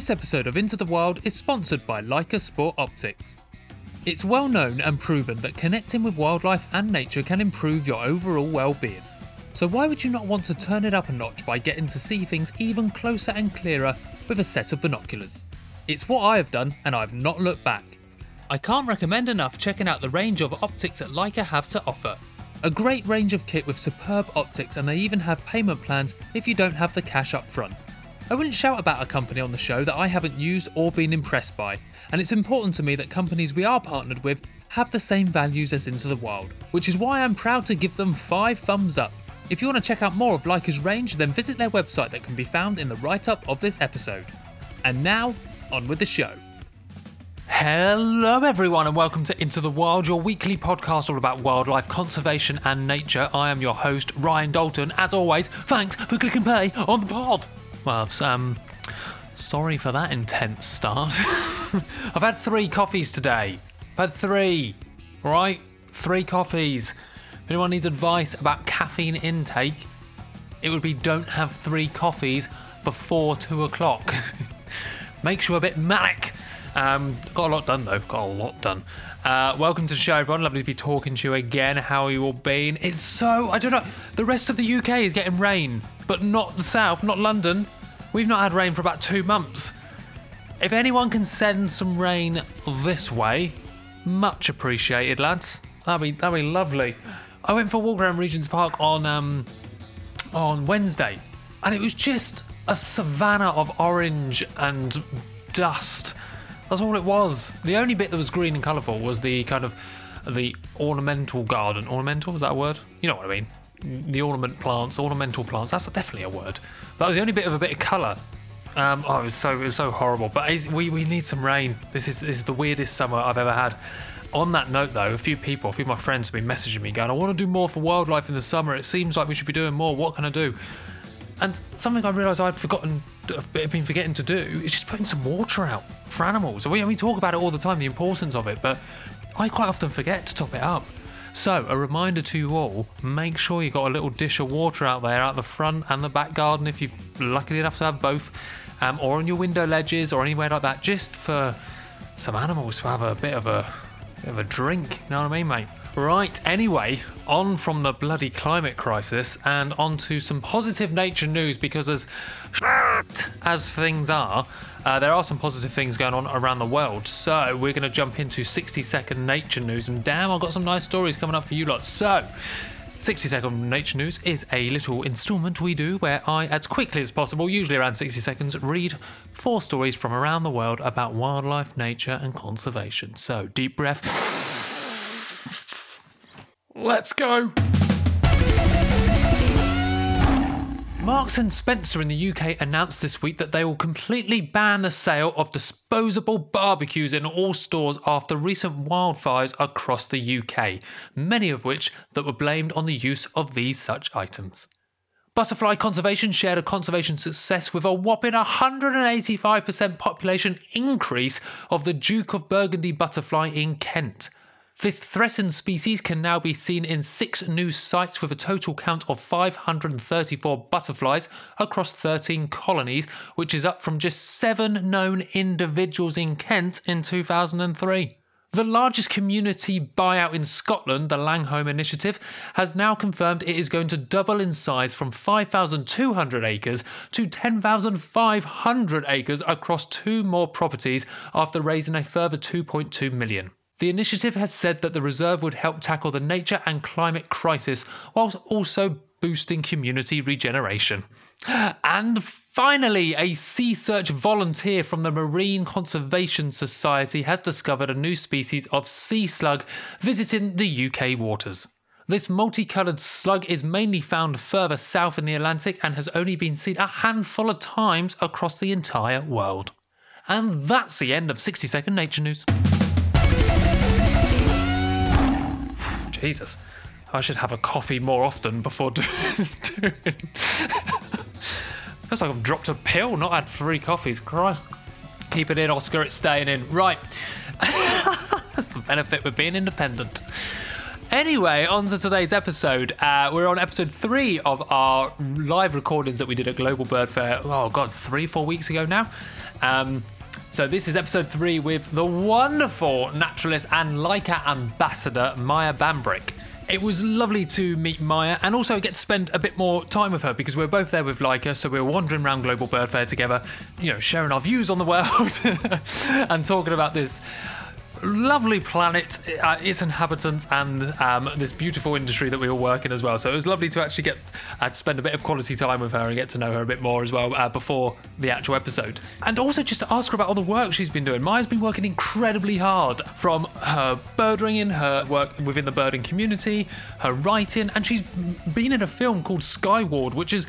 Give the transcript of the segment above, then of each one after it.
This episode of Into the Wild is sponsored by Leica Sport Optics. It's well known and proven that connecting with wildlife and nature can improve your overall well-being. So why would you not want to turn it up a notch by getting to see things even closer and clearer with a set of binoculars? It's what I have done and I've not looked back. I can't recommend enough checking out the range of optics that Leica have to offer. A great range of kit with superb optics and they even have payment plans if you don't have the cash up front. I wouldn't shout about a company on the show that I haven't used or been impressed by, and it's important to me that companies we are partnered with have the same values as Into the Wild, which is why I'm proud to give them 5 thumbs up. If you want to check out more of Leica's range, then visit their website that can be found in the write up of this episode. And now, on with the show. Hello, everyone, and welcome to Into the Wild, your weekly podcast all about wildlife conservation and nature. I am your host, Ryan Dalton. As always, thanks for clicking play on the pod. Well, um, sorry for that intense start. I've had three coffees today. I've had three, right? Three coffees. If anyone needs advice about caffeine intake, it would be don't have three coffees before two o'clock. Makes you a bit manic. Um, got a lot done though. Got a lot done. Uh, welcome to the show, everyone. Lovely to be talking to you again. How are you all been? It's so I don't know. The rest of the UK is getting rain, but not the south, not London. We've not had rain for about two months. If anyone can send some rain this way, much appreciated, lads. That'd be that'd be lovely. I went for a walk around Regent's Park on um on Wednesday, and it was just a savannah of orange and dust. That's all it was. The only bit that was green and colourful was the kind of the ornamental garden. Ornamental is that a word? You know what I mean. The ornament plants, ornamental plants. That's definitely a word. That was the only bit of a bit of colour. Um, oh, it was so it was so horrible. But we we need some rain. This is this is the weirdest summer I've ever had. On that note, though, a few people, a few of my friends have been messaging me going, "I want to do more for wildlife in the summer. It seems like we should be doing more. What can I do?" And something I realised I'd forgotten, I've been forgetting to do, is just putting some water out for animals. We, we talk about it all the time, the importance of it, but I quite often forget to top it up. So, a reminder to you all make sure you've got a little dish of water out there, out the front and the back garden, if you're lucky enough to have both, um, or on your window ledges or anywhere like that, just for some animals to have a bit of a, bit of a drink. You know what I mean, mate? Right, anyway, on from the bloody climate crisis and on to some positive nature news because as as things are, uh, there are some positive things going on around the world. So we're going to jump into 60 second nature news and damn, I've got some nice stories coming up for you lot. So 60 second nature news is a little installment we do where I, as quickly as possible, usually around 60 seconds, read four stories from around the world about wildlife, nature, and conservation. So deep breath. Let's go. Marks and Spencer in the UK announced this week that they will completely ban the sale of disposable barbecues in all stores after recent wildfires across the UK, many of which that were blamed on the use of these such items. Butterfly Conservation shared a conservation success with a whopping 185% population increase of the Duke of Burgundy butterfly in Kent. This threatened species can now be seen in six new sites with a total count of 534 butterflies across 13 colonies, which is up from just seven known individuals in Kent in 2003. The largest community buyout in Scotland, the Langholm Initiative, has now confirmed it is going to double in size from 5,200 acres to 10,500 acres across two more properties after raising a further 2.2 million. The initiative has said that the reserve would help tackle the nature and climate crisis whilst also boosting community regeneration. And finally, a Seasearch volunteer from the Marine Conservation Society has discovered a new species of sea slug visiting the UK waters. This multicoloured slug is mainly found further south in the Atlantic and has only been seen a handful of times across the entire world. And that's the end of 60 Second Nature News. Jesus. I should have a coffee more often before doing. doing. Feels like I've dropped a pill, not had three coffees. Christ. Keep it in, Oscar, it's staying in. Right. That's the benefit with being independent. Anyway, on to today's episode. Uh, we're on episode three of our live recordings that we did at Global Bird Fair. Oh, God, three, four weeks ago now. Um, so, this is episode three with the wonderful naturalist and Leica ambassador, Maya Bambrick. It was lovely to meet Maya and also get to spend a bit more time with her because we are both there with Leica, so we were wandering around Global Bird Fair together, you know, sharing our views on the world and talking about this lovely planet, uh, its inhabitants, and um, this beautiful industry that we all work in as well. So it was lovely to actually get uh, to spend a bit of quality time with her and get to know her a bit more as well uh, before the actual episode. And also just to ask her about all the work she's been doing. Maya's been working incredibly hard from her bird ringing, her work within the birding community, her writing, and she's been in a film called Skyward, which is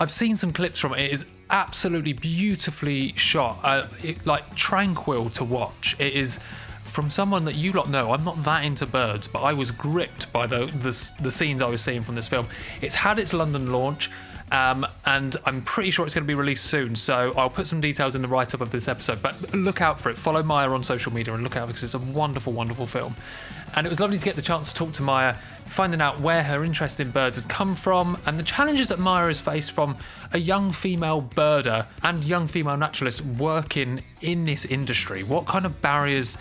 I've seen some clips from it. It is absolutely beautifully shot, uh, it, like tranquil to watch. It is from someone that you lot know, I'm not that into birds, but I was gripped by the the, the scenes I was seeing from this film. It's had its London launch. Um, and I'm pretty sure it's going to be released soon. So I'll put some details in the write up of this episode. But look out for it. Follow Maya on social media and look out because it's a wonderful, wonderful film. And it was lovely to get the chance to talk to Maya, finding out where her interest in birds had come from and the challenges that Maya has faced from a young female birder and young female naturalist working in this industry. What kind of barriers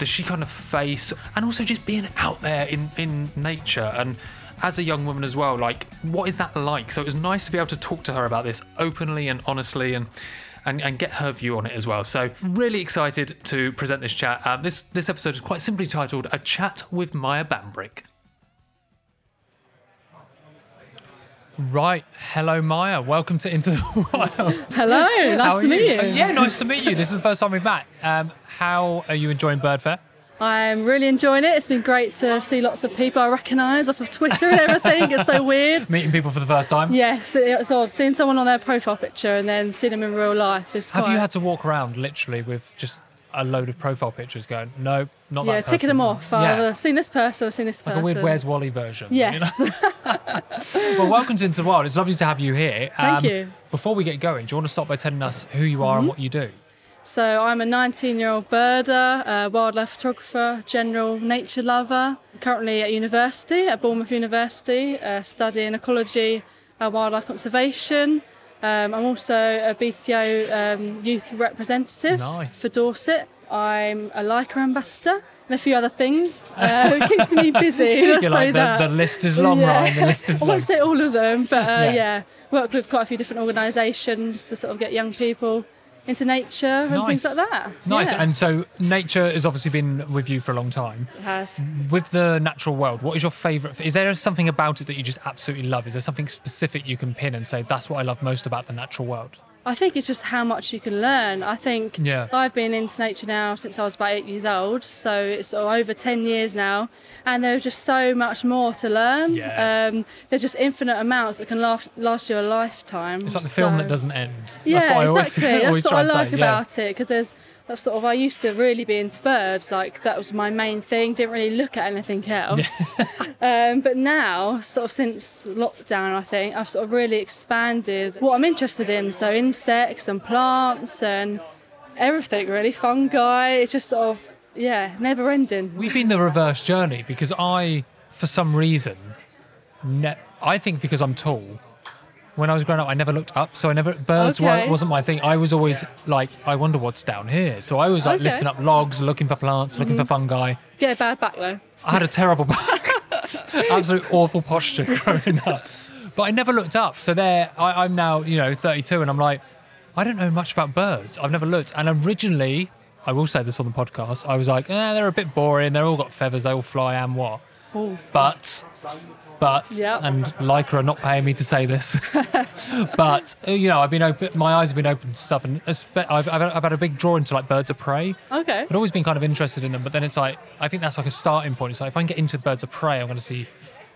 does she kind of face and also just being out there in in nature and as a young woman as well like what is that like so it was nice to be able to talk to her about this openly and honestly and and, and get her view on it as well. So really excited to present this chat. Uh, this this episode is quite simply titled "A Chat with Maya Bambrick." Right. Hello, Maya. Welcome to Into the Wild. Hello. Nice to meet you. Yeah, nice to meet you. This is the first time we've met. Um, how are you enjoying Bird Fair? I'm really enjoying it. It's been great to see lots of people I recognise off of Twitter and everything. it's so weird. Meeting people for the first time? Yes, it's odd. Seeing someone on their profile picture and then seeing them in real life is Have quite... you had to walk around literally with just a load of profile pictures going, no, not yeah, that ticking them off. Yeah. I've uh, seen this person, I've seen this Like person. a weird Where's Wally version. you Yes. know? well, welcome to Into the Wild. It's lovely to have you here. Um, Thank you. Before we get going, do you want to start by telling us who you are and what you do? So I'm a 19-year-old birder, uh, wildlife photographer, general nature lover. Currently at university, at Bournemouth University, uh, studying ecology, uh, wildlife conservation. Um, I'm also a BTO um, youth representative Nice. for Dorset. I'm a Leica ambassador and a few other things. Uh, it keeps me busy. Let's You're like, the, that. the list is long, Yeah. Ryan. The list is I won't say all of them, but uh, Yeah. yeah. work with quite a few different organisations to sort of get young people into nature and things like that. Nice. Yeah, And so nature has obviously been with you for a long time. it has. With the natural world, what is your favourite? Is there something about it that you just absolutely love? Is there something specific you can pin and say, that's what I love most about the natural world? I think it's just how much you can learn. I think Yeah. I've been into nature now since I was about eight years old, so it's over 10 years now, and there's just so much more to learn. Yeah. Um, there's just infinite amounts that can last, last you a lifetime. It's like the film that doesn't end. Yeah, that's what I always, exactly. always That's what I say, like yeah. about it because there's that's sort of I used to really be into birds. Like that was my main thing. Didn't really look at anything else. um, but now, sort of since lockdown, I think I've sort of really expanded what I'm interested in. So insects and plants and everything really, fungi. It's just sort of yeah, never ending. We've been the reverse journey because I, for some reason, ne- I think because I'm tall. When I was growing up, I never looked up, so I never birds Okay. wa- wasn't my thing. I was always like, I wonder what's down here. So I was like Okay. Mm-hmm. lifting up logs, looking for plants, looking for fungi. Yeah, bad back though. I had a terrible back, absolute awful posture growing up. But I never looked up. So there, I, I'm now, you know, 32, and I'm like, I don't know much about birds. I've never looked. And originally, I will say this on the podcast, I was like, eh, they're a bit boring. They're all got feathers. They all fly and what. But, but, Yeah. and Leica are not paying me to say this. but uh, you know, I've been open. My eyes have been open to stuff, and I've, I've, I've had a big draw into like birds of prey. Okay. I'd always been kind of interested in them, but then it's like I think that's like a starting point. It's like if I can get into birds of prey, I'm going to see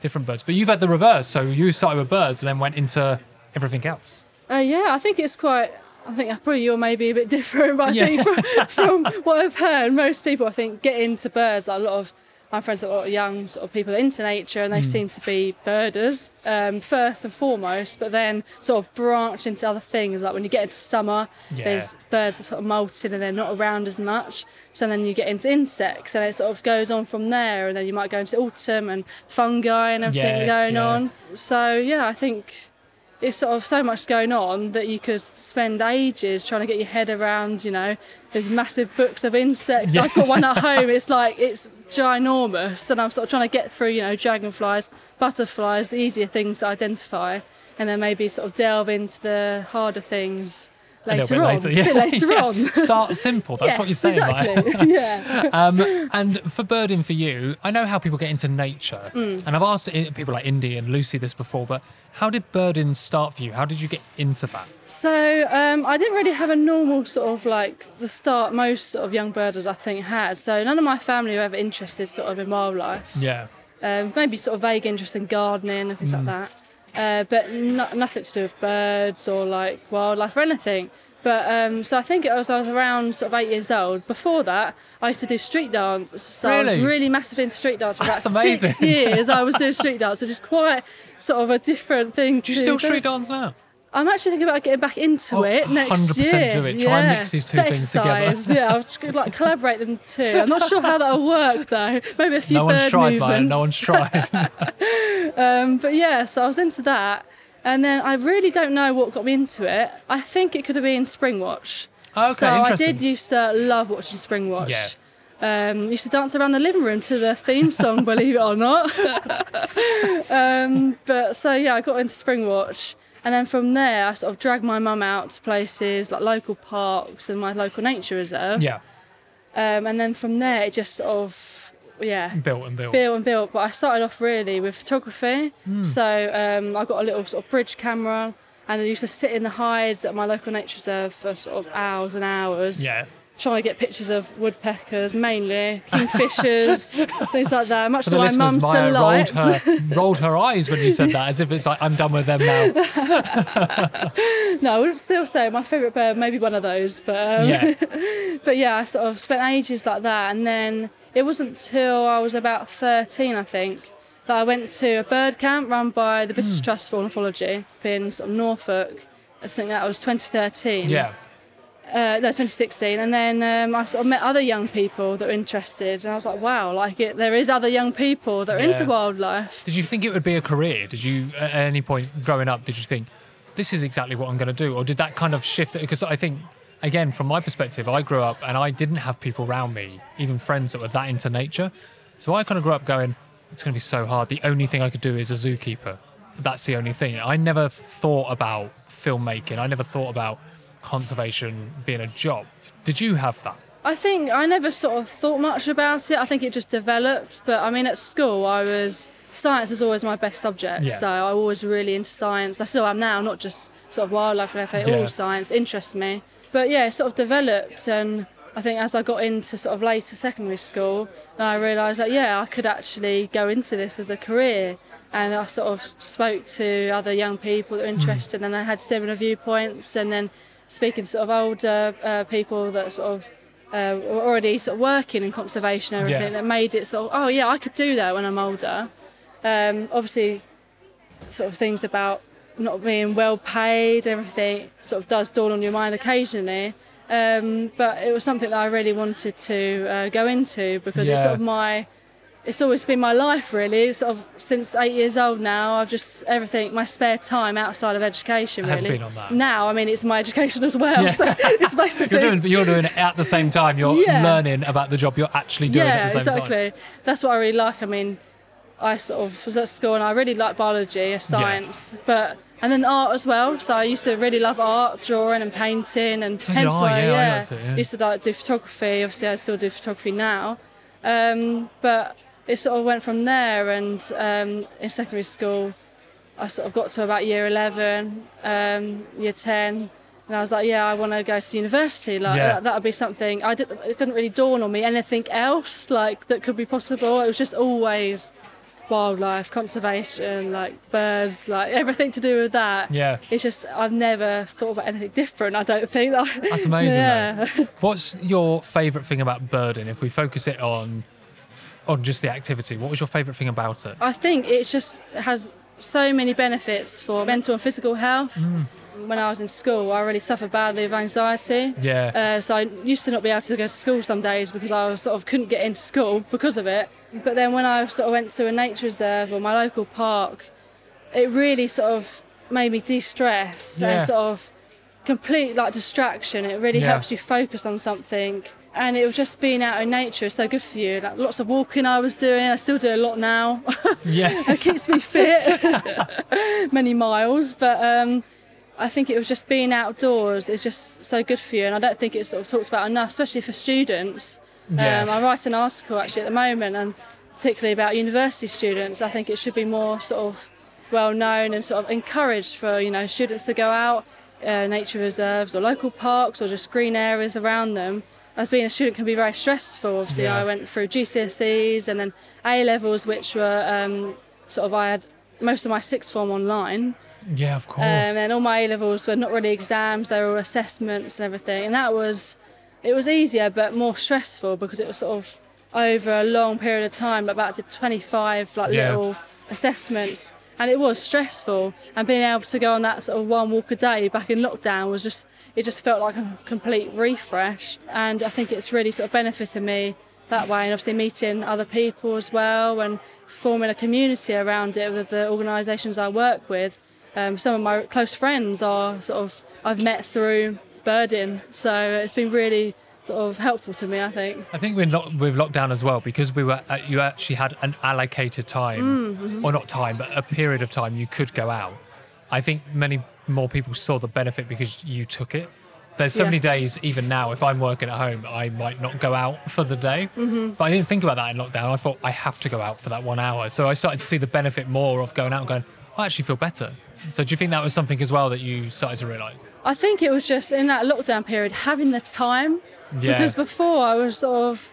different birds. But you've had the reverse, so you started with birds and then went into everything else. Uh, yeah, I think it's quite. I think probably you're maybe a bit different, but I Yeah. think from, from what I've heard, most people I think get into birds. Like a lot of I'm friends with a lot of young sort of people into nature, and they Hmm. seem to be birders um, first and foremost, but then sort of branch into other things. Like when you get into summer, Yeah. there's birds that sort of molting and they're not around as much. So then you get into insects, and it sort of goes on from there. And then you might go into autumn and fungi and everything Yes, going yeah. on. So yeah, I think it's sort of so much going on that you could spend ages trying to get your head around. You know, there's massive books of insects. Yeah. I've got one at home. It's like it's ginormous, and I'm sort of trying to get through. You know, dragonflies, butterflies, the easier things to identify, and then maybe sort of delve into the harder things later bit on. later, yeah. A bit later Yeah. on. Start simple. That's what you're Yes, saying. right? Yeah. um, and for birding for you, I know how people get into nature, Mm. and I've asked people like Indy and Lucy this before, but how did birding start for you? How did you get into that? So um, I didn't really have a normal sort of like the start most sort of young birders I think had. So none of my family were ever interested sort of in wildlife. Yeah, Um, maybe sort of vague interest in gardening and things Mm. like that. Uh, but no, nothing to do with birds or like wildlife or anything. But um, so I think it was I was around sort of eight years old. Before that, I used to do street dance. So I was Really? really massive into street dance for about amazing. six years. I was doing street dance, which is quite sort of a different thing. do you to still street dance now? I'm actually thinking about getting back into Oh, it next 100% year. do it. Try and Yeah. mix these two things together. yeah, I'll like collaborate them too. I'm not sure how that'll work though. Maybe a few No one's bird tried, movements. No one's tried. Um, but yeah, so I was into that, and then I really don't know what got me into it. I think it could have been Springwatch. okay, so I did used to love watching Springwatch. Um, used to dance around the living room to the theme song, believe it or not. um, but so yeah, I got into Springwatch, and then from there, I sort of dragged my mum out to places like local parks and my local nature reserve. yeah, Um, and then from there, it just sort of yeah built and built. built and built. But I started off really with photography. Hmm. So um, I got a little sort of bridge camera, and I used to sit in the hides at my local nature reserve for sort of hours and hours, Yeah. Trying to get pictures of woodpeckers, mainly kingfishers, things like that. Much to my mum's Maya rolled delight. her, rolled her eyes when you said that, as if it's like, I'm done with them now. no, I would still say my favourite bird, maybe one of those. But um, Yeah. but yeah, I sort of spent ages like that, and then it wasn't till I was about 13, I think, that I went to a bird camp run by the. British Trust for Ornithology in sort of Norfolk. I think that was 2013. Yeah. Uh, no, 2016, and then um, I sort of met other young people that were interested, and I was like, wow, like it, there is other young people that are into wildlife. Did you think it would be a career? Did you, at any point growing up, did you think, this is exactly what I'm going to do? Or did that kind of shift? Because I think, again, from my perspective, I grew up and I didn't have people around me, even friends that were that into nature. So I kind of grew up going, it's going to be so hard. The only thing I could do is a zookeeper. That's the only thing. I never thought about filmmaking. I never thought about conservation being a job. Did you have that? I think I never sort of thought much about it. I think it just developed. But I mean, at school, I was science is always my best subject. Yeah. So I was really into science. I still am now, not just sort of wildlife and everything. Yeah. All science interests me. But yeah, it sort of developed, and I think as I got into sort of later secondary school, then I realised that yeah, I could actually go into this as a career. And I sort of spoke to other young people that were hmm. interested, and they had similar viewpoints. And then speaking to sort of older uh, people that sort of uh, were already sort of working in conservation and everything Yeah. that made it sort of, oh yeah, I could do that when I'm older. Um, obviously, sort of things about not being well paid, everything sort of does dawn on your mind occasionally. Um, but it was something that I really wanted to uh, go into because it's sort of my, it's always been my life really. Sort of since eight years old now, I've just everything, my spare time outside of education really. Has been on that. Now, I mean, it's my education as well. Yeah. So it's basically You're doing, but you're doing it at the same time. You're Yeah. learning about the job you're actually doing yeah, at the same time. exactly. That's what I really like. I mean, I sort of was at school and I really liked biology, science, but and then art as well. So I used to really love art, drawing and painting, and So hence I, why yeah, I yeah, liked it, yeah. used to like do photography. Obviously, I still do photography now, um, but it sort of went from there. And um, in secondary school, I sort of got to about year eleven, um, year ten. And I was like, yeah, I want to go to university. Like Yeah. that, would be something. I did, it didn't really dawn on me anything else like that could be possible. It was just always wildlife conservation, like birds, like everything to do with that. Yeah, It's just I've never thought about anything different. I don't think. Like, that's amazing. though. yeah. What's your favourite thing about birding? If we focus it on on just the activity? What was your favourite thing about it? I think it just has so many benefits for mental and physical health. Mm. When I was in school, I really suffered badly with anxiety. Yeah. Uh, so I used to not be able to go to school some days because I was sort of couldn't get into school because of it. But then when I sort of went to a nature reserve or my local park, it really sort of made me de-stress Yeah. and sort of complete like distraction. It really Yeah. helps you focus on something. And it was just being out in nature is so good for you. Like lots of walking I was doing. I still do a lot now. yeah. it keeps me fit many miles but um, i think it was just being outdoors is just so good for you and i don't think it's sort of talked about enough especially for students Yeah. um, i write an article actually at the moment and particularly about university students i think it should be more sort of well known and sort of encouraged for you know students to go out uh, nature reserves or local parks or just green areas around them as being a student can be very stressful obviously Yeah. i went through gcse's and then a levels which were um, sort of i had most of my sixth form online Yeah, of course. um, and then all my A levels were not really exams; they were assessments and everything. And that was, it was easier but more stressful because it was sort of over a long period of time, but about to 25 like Yeah. little assessments, and it was stressful. And being able to go on that sort of one walk a day back in lockdown was just, it just felt like a complete refresh. And I think it's really sort of benefited me that way, and obviously meeting other people as well, and forming a community around it with the organisations I work with. Um, some of my close friends are sort of I've met through birding, so it's been really sort of helpful to me. I think. I think with, lock, with lockdown as well, because we were uh, you actually had an allocated time, Mm-hmm. or not time, but a period of time you could go out. I think many more people saw the benefit because you took it. There's so Yeah. many days, even now, if I'm working at home, I might not go out for the day. Mm-hmm. But I didn't think about that in lockdown. I thought I have to go out for that one hour. So I started to see the benefit more of going out and going, I actually feel better. So do you think that was something as well that you started to realise? I think it was just in that lockdown period having the time Yeah. because before I was sort of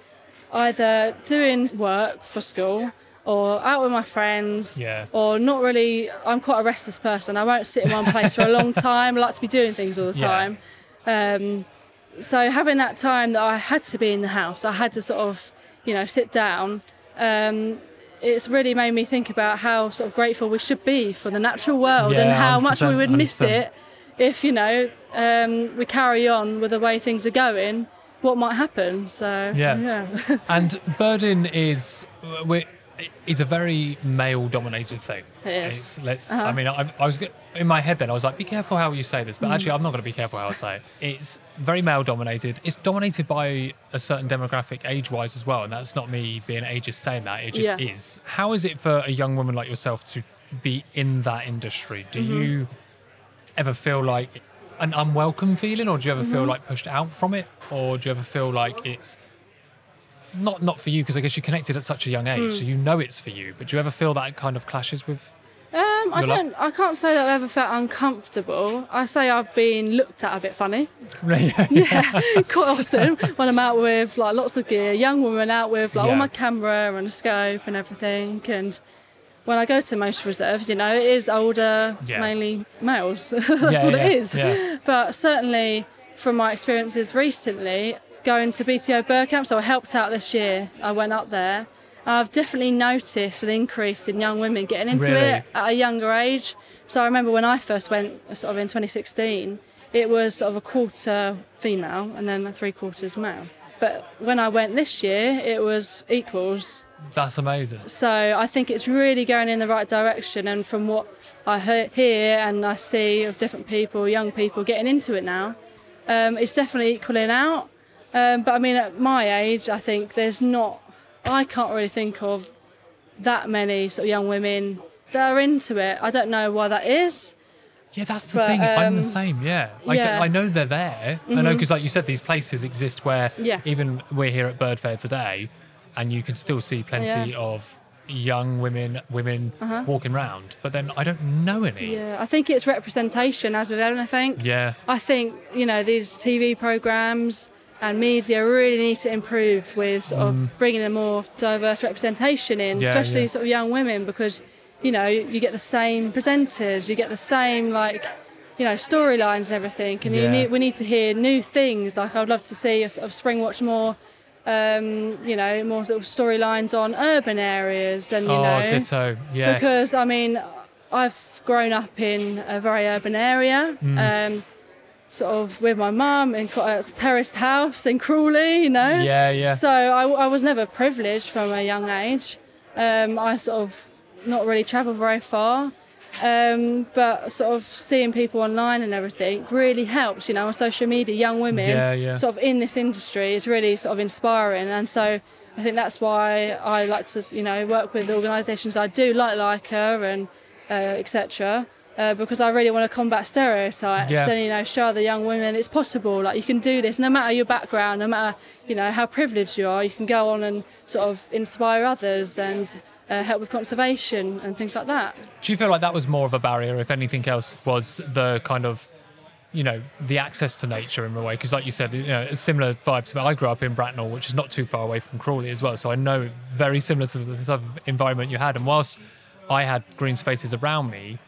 either doing work for school or out with my friends Yeah. or not really I'm quite a restless person I won't sit in one place for a long time I like to be doing things all the Yeah. time um, so having that time that I had to be in the house I had to sort of you know sit down um, it's really made me think about how sort of grateful we should be for the natural world and how much we 100%, would miss 100%. it if you know um, we carry on with the way things are going what might happen so Yeah. yeah And Birding is we is a very male dominated thing. It's- let's. Uh-huh. I mean, I, I was in my head then. I was like, be careful how you say this, Mm. but actually, I'm not going to be careful how I say it. It's very male dominated. It's dominated by a certain demographic, age wise as well, and that's not me being ageist saying that. It just Yeah. is. How is it for a young woman like yourself to be in that industry? Do Mm-hmm. you ever feel like an unwelcome feeling, or do you ever Mm-hmm. feel like pushed out from it, or do you ever feel like it's not not for you because I guess you connected at such a young age, Hmm. so you know it's for you. But do you ever feel that kind of clashes with? Um, I don't. I can't say that I've ever felt uncomfortable. I say I've been looked at a bit funny yeah. quite often when I'm out with like lots of gear, young women out with like Yeah. all my camera and a scope and everything. And when I go to most reserves, you know, it is older, Yeah. mainly males. That's Yeah, what yeah, it is. But certainly from my experiences recently, going to BTO bird camp, so I helped out this year. I went up there. I've definitely noticed an increase in young women getting into Really? it at a younger age. So I remember when I first went, sort of in 2016, it was sort of a quarter female and then three quarters male. But when I went this year, it was equals. That's amazing. So I think it's really going in the right direction. And from what I hear, hear and I see of different people, young people getting into it now, um, it's definitely equaling out. Um, but I mean, at my age, I think there's not, I can't really think of that many sort of young women that are into it. I don't know why that is. Yeah, that's the But, thing. I'm the um, same. Yeah, I, yeah. Mm-hmm. I know they're there. I know because, like you said, these places exist where Yeah. even we're here at Bird Fair today, and you can still see plenty Yeah. Uh-huh. of young women women walking around. But then I don't know any. Yeah, I think it's representation, as with anything. Yeah. I think you know these TV programs and media really need to improve with sort of bringing a more diverse representation in, Mm. Yeah, especially yeah. sort of young women, because you know you get the same presenters, you get the same like you know storylines and everything, and you Yeah. need, we need to hear new things. Like I'd love to see a sort of Springwatch more um, you know, more little storylines on urban areas, and you oh, know, ditto. Yes. because I mean, I've grown up in a very urban area. Mm. Um, Sort of with my mum in a terraced house in Crawley, you know. yeah, yeah. So I, I was never privileged from a young age. Um, I sort of not really travelled very far, um, but sort of seeing people online and everything really helps. You know, on social media, young women Yeah, yeah. sort of in this industry is really sort of inspiring, and so I think that's why I like to you know work with organisations I do like Leica and uh, etc. Uh, because I really want to combat stereotypes Yeah. and you know show the young women it's possible like you can do this no matter your background no matter you know how privileged you are you can go on and sort of inspire others and uh, help with conservation and things like that Do you feel like that was more of a barrier, if anything else, was the kind of, you know, the access to nature in a way? Because, like you said, you know, it's similar vibes. But I grew up in Bracknell, which is not too far away from Crawley as well. So I know very similar to the type of environment you had. And whilst I had green spaces around me,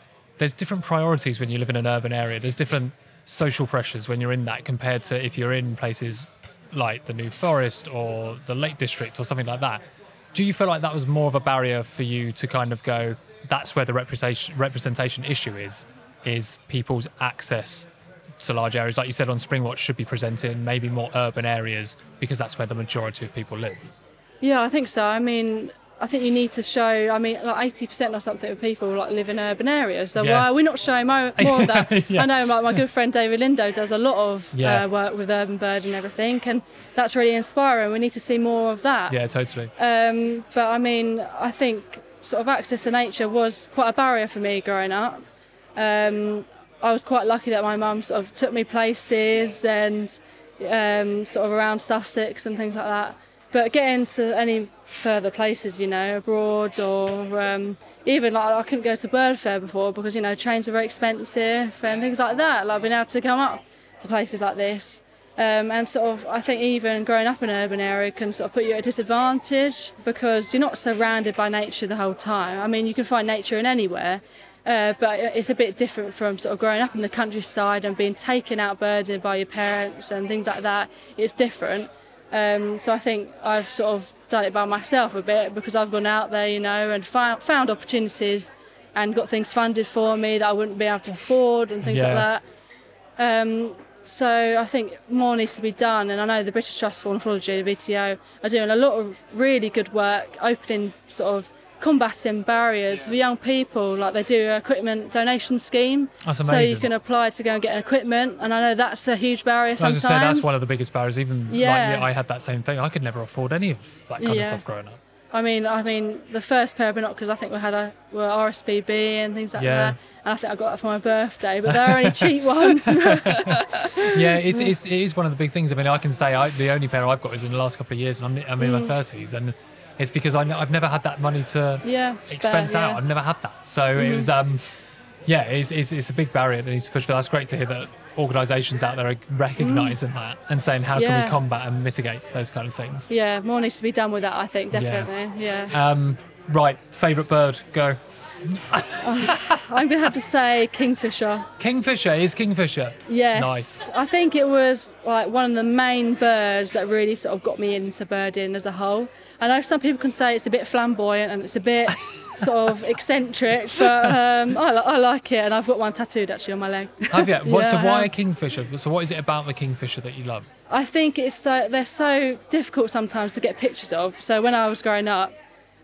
there's different priorities when you live in an urban area. There's different social pressures when you're in that compared to if you're in places like the New Forest or the Lake District or something like that. Do you feel like that was more of a barrier for you to kind of go, that's where the representation, representation issue is, is people's access to large areas, like you said on Springwatch, should be presented in maybe more urban areas because that's where the majority of people live. yeah I think so I mean I think you need to show I mean like 80% or something of people like live in urban areas so Yeah. why are we not showing more, more of that Yeah. I know like my good friend David Lindo does a lot of Yeah. uh, work with urban bird and everything and that's really inspiring we need to see more of that Yeah, totally. Um, but I mean, I think sort of access to nature was quite a barrier for me growing up. Um, I was quite lucky that my mum sort of took me places and um, sort of around Sussex and things like that. But getting to any further places, you know, abroad or um, even like I couldn't go to Bird Fair before because you know trains are very expensive and things like that. Like being able to come up to places like this. Um, and sort of, I think even growing up in an urban area can sort of put you at a disadvantage because you're not surrounded by nature the whole time. I mean, you can find nature in anywhere, uh, but it's a bit different from sort of growing up in the countryside and being taken out birding by your parents and things like that. It's different. Um, so I think I've sort of done it by myself a bit because I've gone out there, you know, and found, found opportunities and got things funded for me that I wouldn't be able to afford and things Yeah. like that. Um, so I think more needs to be done, and I know the British Trust for Ornithology, the BTO, are doing a lot of really good work, opening sort of combating barriers for young people. Like they do an equipment donation scheme, That's so you can apply to go and get an equipment, and I know that's a huge barrier I was going sometimes. to say that's one of the biggest barriers. Even like Yeah. yeah, I had that same thing. I could never afford any of that kind of stuff growing up. I mean, I mean, the first pair of binoculars I think we had a were RSPB and things like Yeah. that, and I think I got that for my birthday, but they're only cheap ones. yeah, it's, it's, it is one of the big things. I mean, I can say I, the only pair I've got is in the last couple of years, and I'm, I'm in Mm. my 30s, and it's because I, have never had that money to yeah, spare, expense out. yeah. I've never had that, so it was um, yeah, it's, it's, it's a big barrier that needs to push. But that's great to hear that organisations out there are recognising that and saying how can Mm. We combat and mitigate those kind of things. Yeah, more needs to be done with that. I think Yeah. definitely. Yeah, Um, right, favourite bird, go. I'm gonna have to say kingfisher. Kingfisher is Kingfisher. Yes, Nice. I think it was like one of the main birds that really sort of got me into birding as a whole. I know some people can say it's a bit flamboyant and it's a bit sort of eccentric, but um, I, I like it, and I've got one tattooed actually on my leg. Have you? What, so Yeah, I why a Kingfisher? So what is it about the Kingfisher that you love? I think it's so, they're so difficult sometimes to get pictures of. So when I was growing up,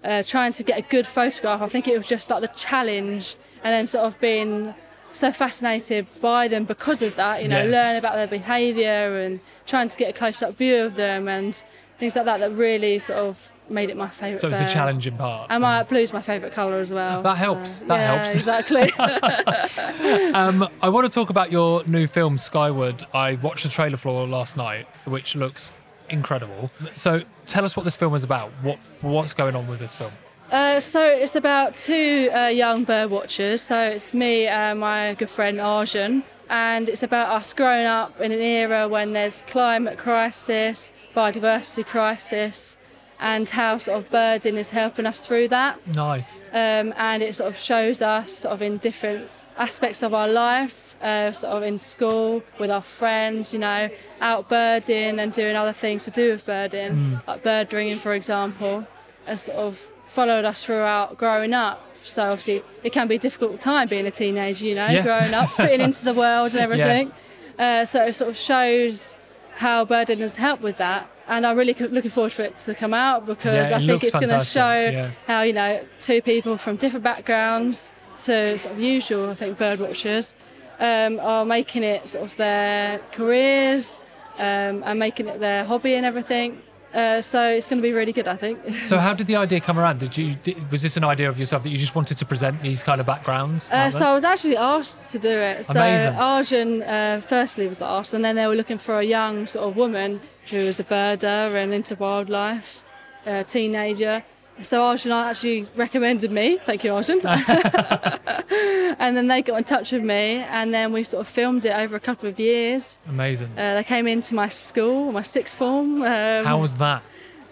uh, trying to get a good photograph, I think it was just like the challenge, and then sort of being so fascinated by them because of that. You know, Yeah. learn about their behaviour and trying to get a close-up view of them and things like that. That really sort of made it my favourite. So it's the challenging part. And my blue's my favourite colour as well. That so, helps, that yeah, helps. Exactly. Um, I want to talk about your new film, Skyward. I watched the trailer for last night, which looks incredible. So tell us what this film is about. What What's going on with this film? Uh, so it's about two uh, young bird watchers. So it's me and my good friend Arjun, and it's about us growing up in an era when there's climate crisis, biodiversity crisis, and how sort of birding is helping us through that. Nice. Um, and it sort of shows us sort of in different aspects of our life, uh, sort of in school with our friends, you know, out birding and doing other things to do with birding, Mm. like bird ringing, for example, has sort of followed us throughout growing up. So obviously, it can be a difficult time being a teenager, you know, Yeah. growing up, fitting into the world and everything. Uh, so it sort of shows how birding has helped with that. And I'm really looking forward for it to come out because Yeah, I think it's going to show yeah. how you know two people from different backgrounds to sort of usual I think bird watchers um, are making it sort of their careers um, and making it their hobby and everything. Uh, so it's going to be really good, I think. So how did the idea come around? Did you did, was this an idea of yourself that you just wanted to present these kind of backgrounds? Uh, so? I was actually asked to do it. So Amazing. Arjun uh, firstly was asked, and then they were looking for a young sort of woman who was a birder and into wildlife, a teenager. So Arjun actually recommended me. Thank you, Arjun. and then they got in touch with me, and then we sort of filmed it over a couple of years. Amazing. Uh, they came into my school, my sixth form. Um, how was that?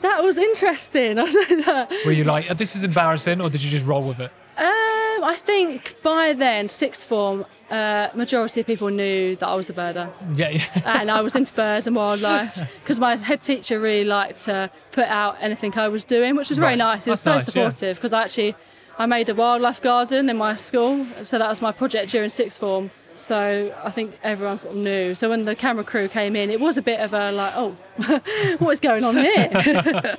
that was interesting. Say that. Were you like, "Oh, this is embarrassing, or did you just roll with it? Um, I think by then, sixth form, uh, majority of people knew that I was a birder Yeah, yeah. and I was into birds and wildlife because my head teacher really liked to put out anything I was doing, which was very Right. nice. He was That's so nice, supportive because I actually I made a wildlife garden in my school, so that was my project during sixth form. So I think everyone sort of knew. So when the camera crew came in, it was a bit of a like, oh, what is going on here?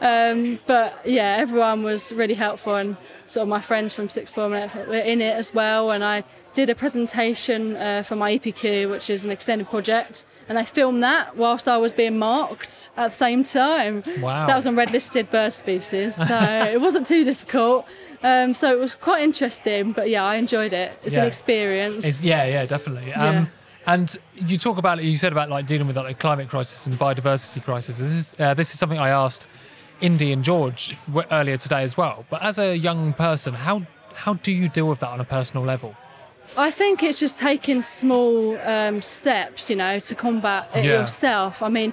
um, but yeah, everyone was really helpful, and sort of my friends from sixth form were in it as well. And I did a presentation uh, for my EPQ, which is an extended project, and they filmed that whilst I was being marked at the same time. Wow. That was on red listed bird species, so it wasn't too difficult. Um, so it was quite interesting, but yeah, I enjoyed it. It's an experience. It's, yeah, yeah, definitely. Yeah. Um, and you talk about you said about like dealing with like climate crisis and biodiversity crisis. This is uh, this is something I asked Indy and George earlier today as well. But as a young person, how how do you deal with that on a personal level? I think it's just taking small um, steps, you know, to combat it Yeah. yourself. I mean,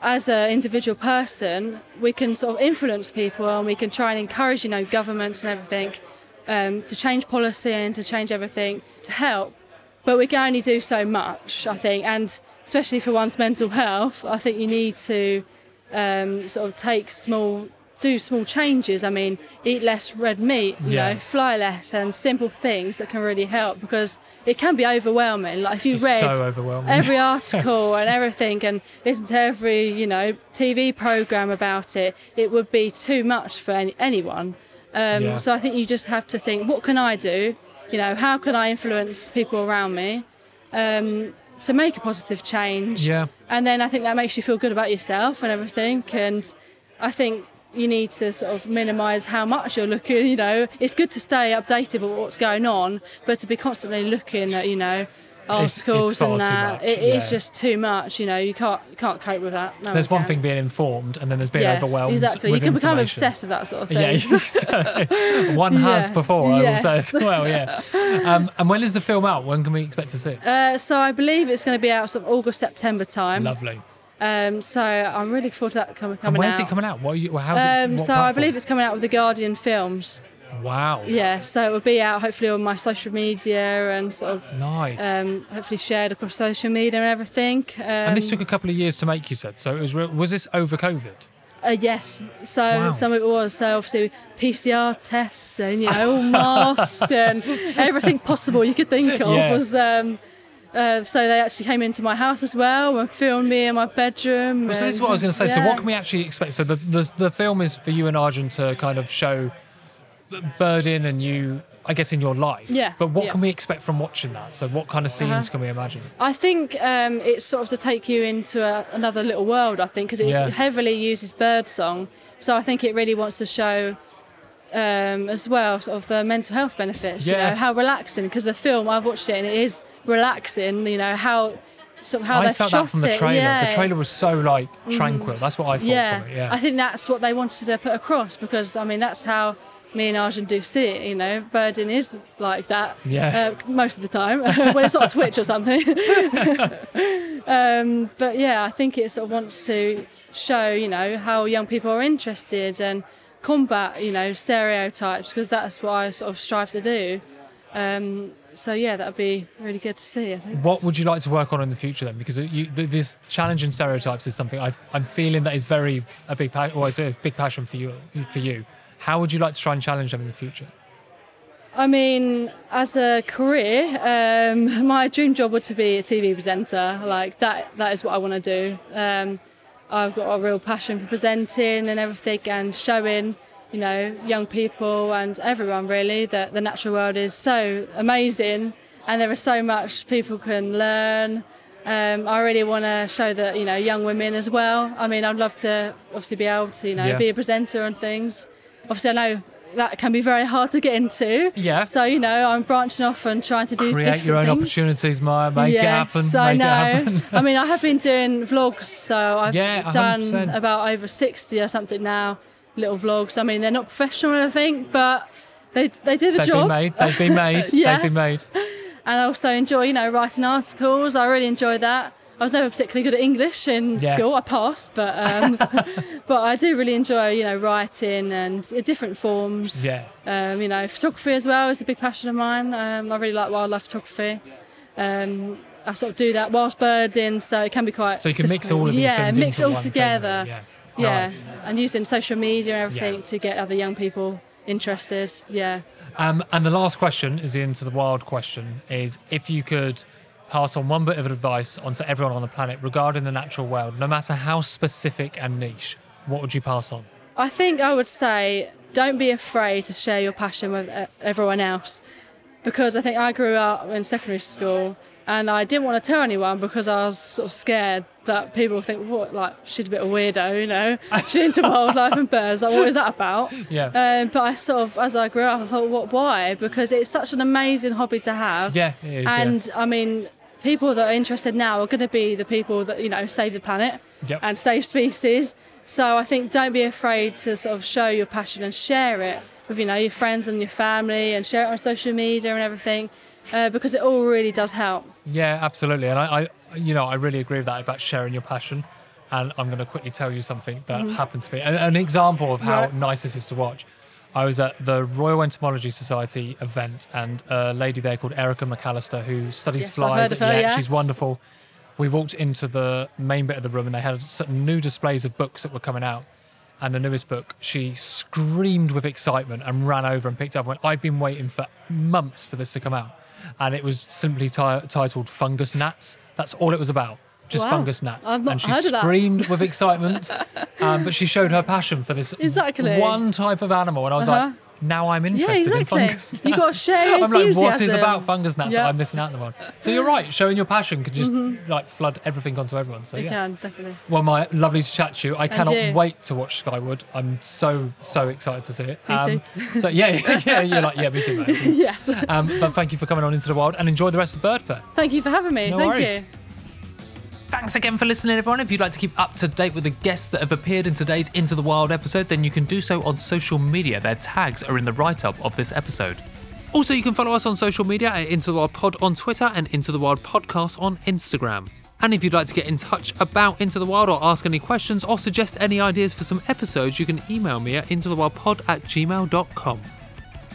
as an individual person, we can sort of influence people and we can try and encourage, you know, governments and everything um, to change policy and to change everything to help. But we can only do so much, I think, and especially for one's mental health, I think you need to um, sort of take small, do small changes. I mean, eat less red meat, you Yeah. know, fly less, and simple things that can really help because it can be overwhelming. Like if you It's read so every article and everything and listen to every you know TV program about it, it would be too much for any, anyone. Um, Yeah. So I think you just have to think, what can I do? You know, how can I influence people around me um, to make a positive change? yeah, And then I think that makes you feel good about yourself and everything. And I think you need to sort of minimise how much you're looking. You know, it's good to stay updated with what's going on, but to be constantly looking at, you know, It's- it's articles far and that, it is yeah. just too much. You know, you can't you can't cope with that. No there's one thing being informed, and then there's being Yes, overwhelmed. exactly. You can become obsessed with that sort of thing. Yeah, so, one has Yeah. before. I will say as well. Yeah. Um, and when is the film out? When can we expect to see? it? Uh, so I believe it's going to be out sort of August September time. Lovely. Um, so I'm really looking forward to that coming And coming when's out. it coming out? What? Are you, Um, so I believe it's coming out with the Guardian Films. Wow. Yeah, so it will be out hopefully on my social media and sort of Nice. um, hopefully shared across social media and everything. Um, and this took a couple of years to make. You said so. It was. Re- was this over COVID? uh, yes, so Wow. some of it was so obviously PCR tests and you know masks and everything possible you could think of Yeah. was. Um, uh, so they actually came into my house as well and filmed me in my bedroom. Well, so this is what I was going to say. So what can we actually expect? So the, the the film is for you and Arjun to kind of show Birdin and you, I guess, in your life. Yeah, But what yeah. can we expect from watching that? So what kind of scenes Uh-huh. can we imagine? I think um, it's sort of to take you into a, another little world. I think because it Yeah. heavily uses bird song, so I think it really wants to show um, as well sort of the mental health benefits. You Yeah. know how relaxing because the film I've watched it and it is relaxing. You know how sort of how I they've felt shot that from the it. trailer. Yeah. The trailer was so like tranquil. That's what I thought yeah. from it. Yeah. I think that's what they wanted to put across because I mean that's how me and Arjun do see it. You know, birding is like that. Yeah. Uh, most of the time when it's not on Twitch or something. um, but yeah, I think it sort of wants to show, you know, how young people are interested and combat, you know, stereotypes because that's what I sort of strive to do. Um, so yeah, that would be really good to see. I think. What would you like to work on in the future then? Because you, th- this challenging stereotypes is something i am feeling that is very a big pa- well, it's a big passion for you. For you, how would you like to try and challenge them in the future? I mean, as a career, um, my dream job would to be a TV presenter. Like that, that is what I want to do. Um, I've got a real passion for presenting and everything and showing, you know, young people and everyone really that the natural world is so amazing and there is so much people can learn. Um, I really want to show that, you know, young women as well. I mean, I'd love to obviously be able to, you know, Yeah. be a presenter and things. Obviously, I know that can be very hard to get into. Yeah. So you know, I'm branching off and trying to do Create your own things. opportunities, Maya. Make yes, it happen. Yes, I know. I mean, I have been doing vlogs, so I've Yeah, done about over 60 or something now, little vlogs. I mean, they're not professional, I think, but they they do the They've job. been made. They've been made. They've been made. And I also enjoy, you know, writing articles. I really enjoy that. I was never particularly good at English in Yeah. school. I passed, but um, but I do really enjoy, you know, writing and different forms. Yeah. Um, you know, photography as well is a big passion of mine. Um, I really like wildlife photography. Um, I sort of do that whilst birding, so it can be quite. So you can mix all of these yeah, things mix into all one thing, together. Yeah. Yeah, Nice. and using social media and everything Yeah. to get other young people interested. Yeah. Um, and the last question is the into the wild question: is if you could pass on one bit of advice onto everyone on the planet regarding the natural world, no matter how specific and niche, what would you pass on? I think I would say don't be afraid to share your passion with uh, everyone else because I think I grew up in secondary school and I didn't want to tell anyone because I was sort of scared that people would think, what, like, she's a bit of a weirdo, you know? She's into wildlife and birds. Like, what is that about? Yeah. Um, but I sort of, as I grew up, I thought, what, why? Because it's such an amazing hobby to have. yeah, it is. And I mean, people that are interested now are going to be the people that, you know, save the planet Yep. and save species. So I think don't be afraid to sort of show your passion and share it with you know your friends and your family and share it on social media and everything uh, because it all really does help. Yeah, absolutely. And I, I, you know, I really agree with that about sharing your passion. And I'm going to quickly tell you something that happened to me. An, an example of how. Right. nice this is to watch. I was at the Royal Entomology Society event, and a lady there called Erica McAllister, who studies Yes, I've flies. heard of her, yeah, she's wonderful. We walked into the main bit of the room, and they had certain new displays of books that were coming out. And the newest book, she screamed with excitement and ran over and picked up. When I'd been waiting for months for this to come out, and it was simply ti- titled "Fungus Gnats." That's all it was about, just Wow. fungus gnats. And she heard of that. screamed with excitement, um, but she showed her passion for this Exactly. one type of animal, and I was Uh-huh. like, now I'm Yeah, interested in fungus. exactly. You've got to share I'm like, what is about fungus gnats that I'm missing out on? So you're right, showing your passion can just like flood everything onto everyone. So You yeah. can definitely. Well, my lovely to chat to you. I cannot you. wait to watch Skyward. I'm so so excited to see it. Um, Me So yeah, yeah, yeah, you're like yeah, me too, mate. yes. Um, but thank you for coming on into the wild and enjoy the rest of Bird Fair. Thank you for having me. No Thank worries. you. Thanks again for listening, everyone. If you'd like to keep up to date with the guests that have appeared in today's Into the Wild episode, then you can do so on social media. Their tags are in the write up of this episode. Also, you can follow us on social media at Into the Wild Pod on Twitter and Into the Wild Podcast on Instagram. And if you'd like to get in touch about Into the Wild or ask any questions or suggest any ideas for some episodes, you can email me at intothewildpod at gmail.com.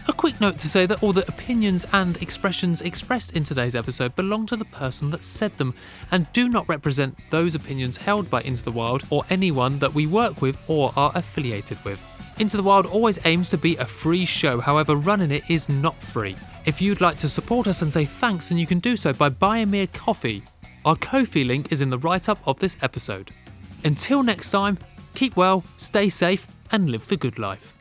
A quick note to say that all the opinions and expressions expressed in today's episode belong to the person that said them and do not represent those opinions held by Into the Wild or anyone that we work with or are affiliated with. Into the Wild always aims to be a free show, however, running it is not free. If you'd like to support us and say thanks, then you can do so by buying me a coffee. Our Ko-fi link is in the write up of this episode. Until next time, keep well, stay safe, and live the good life.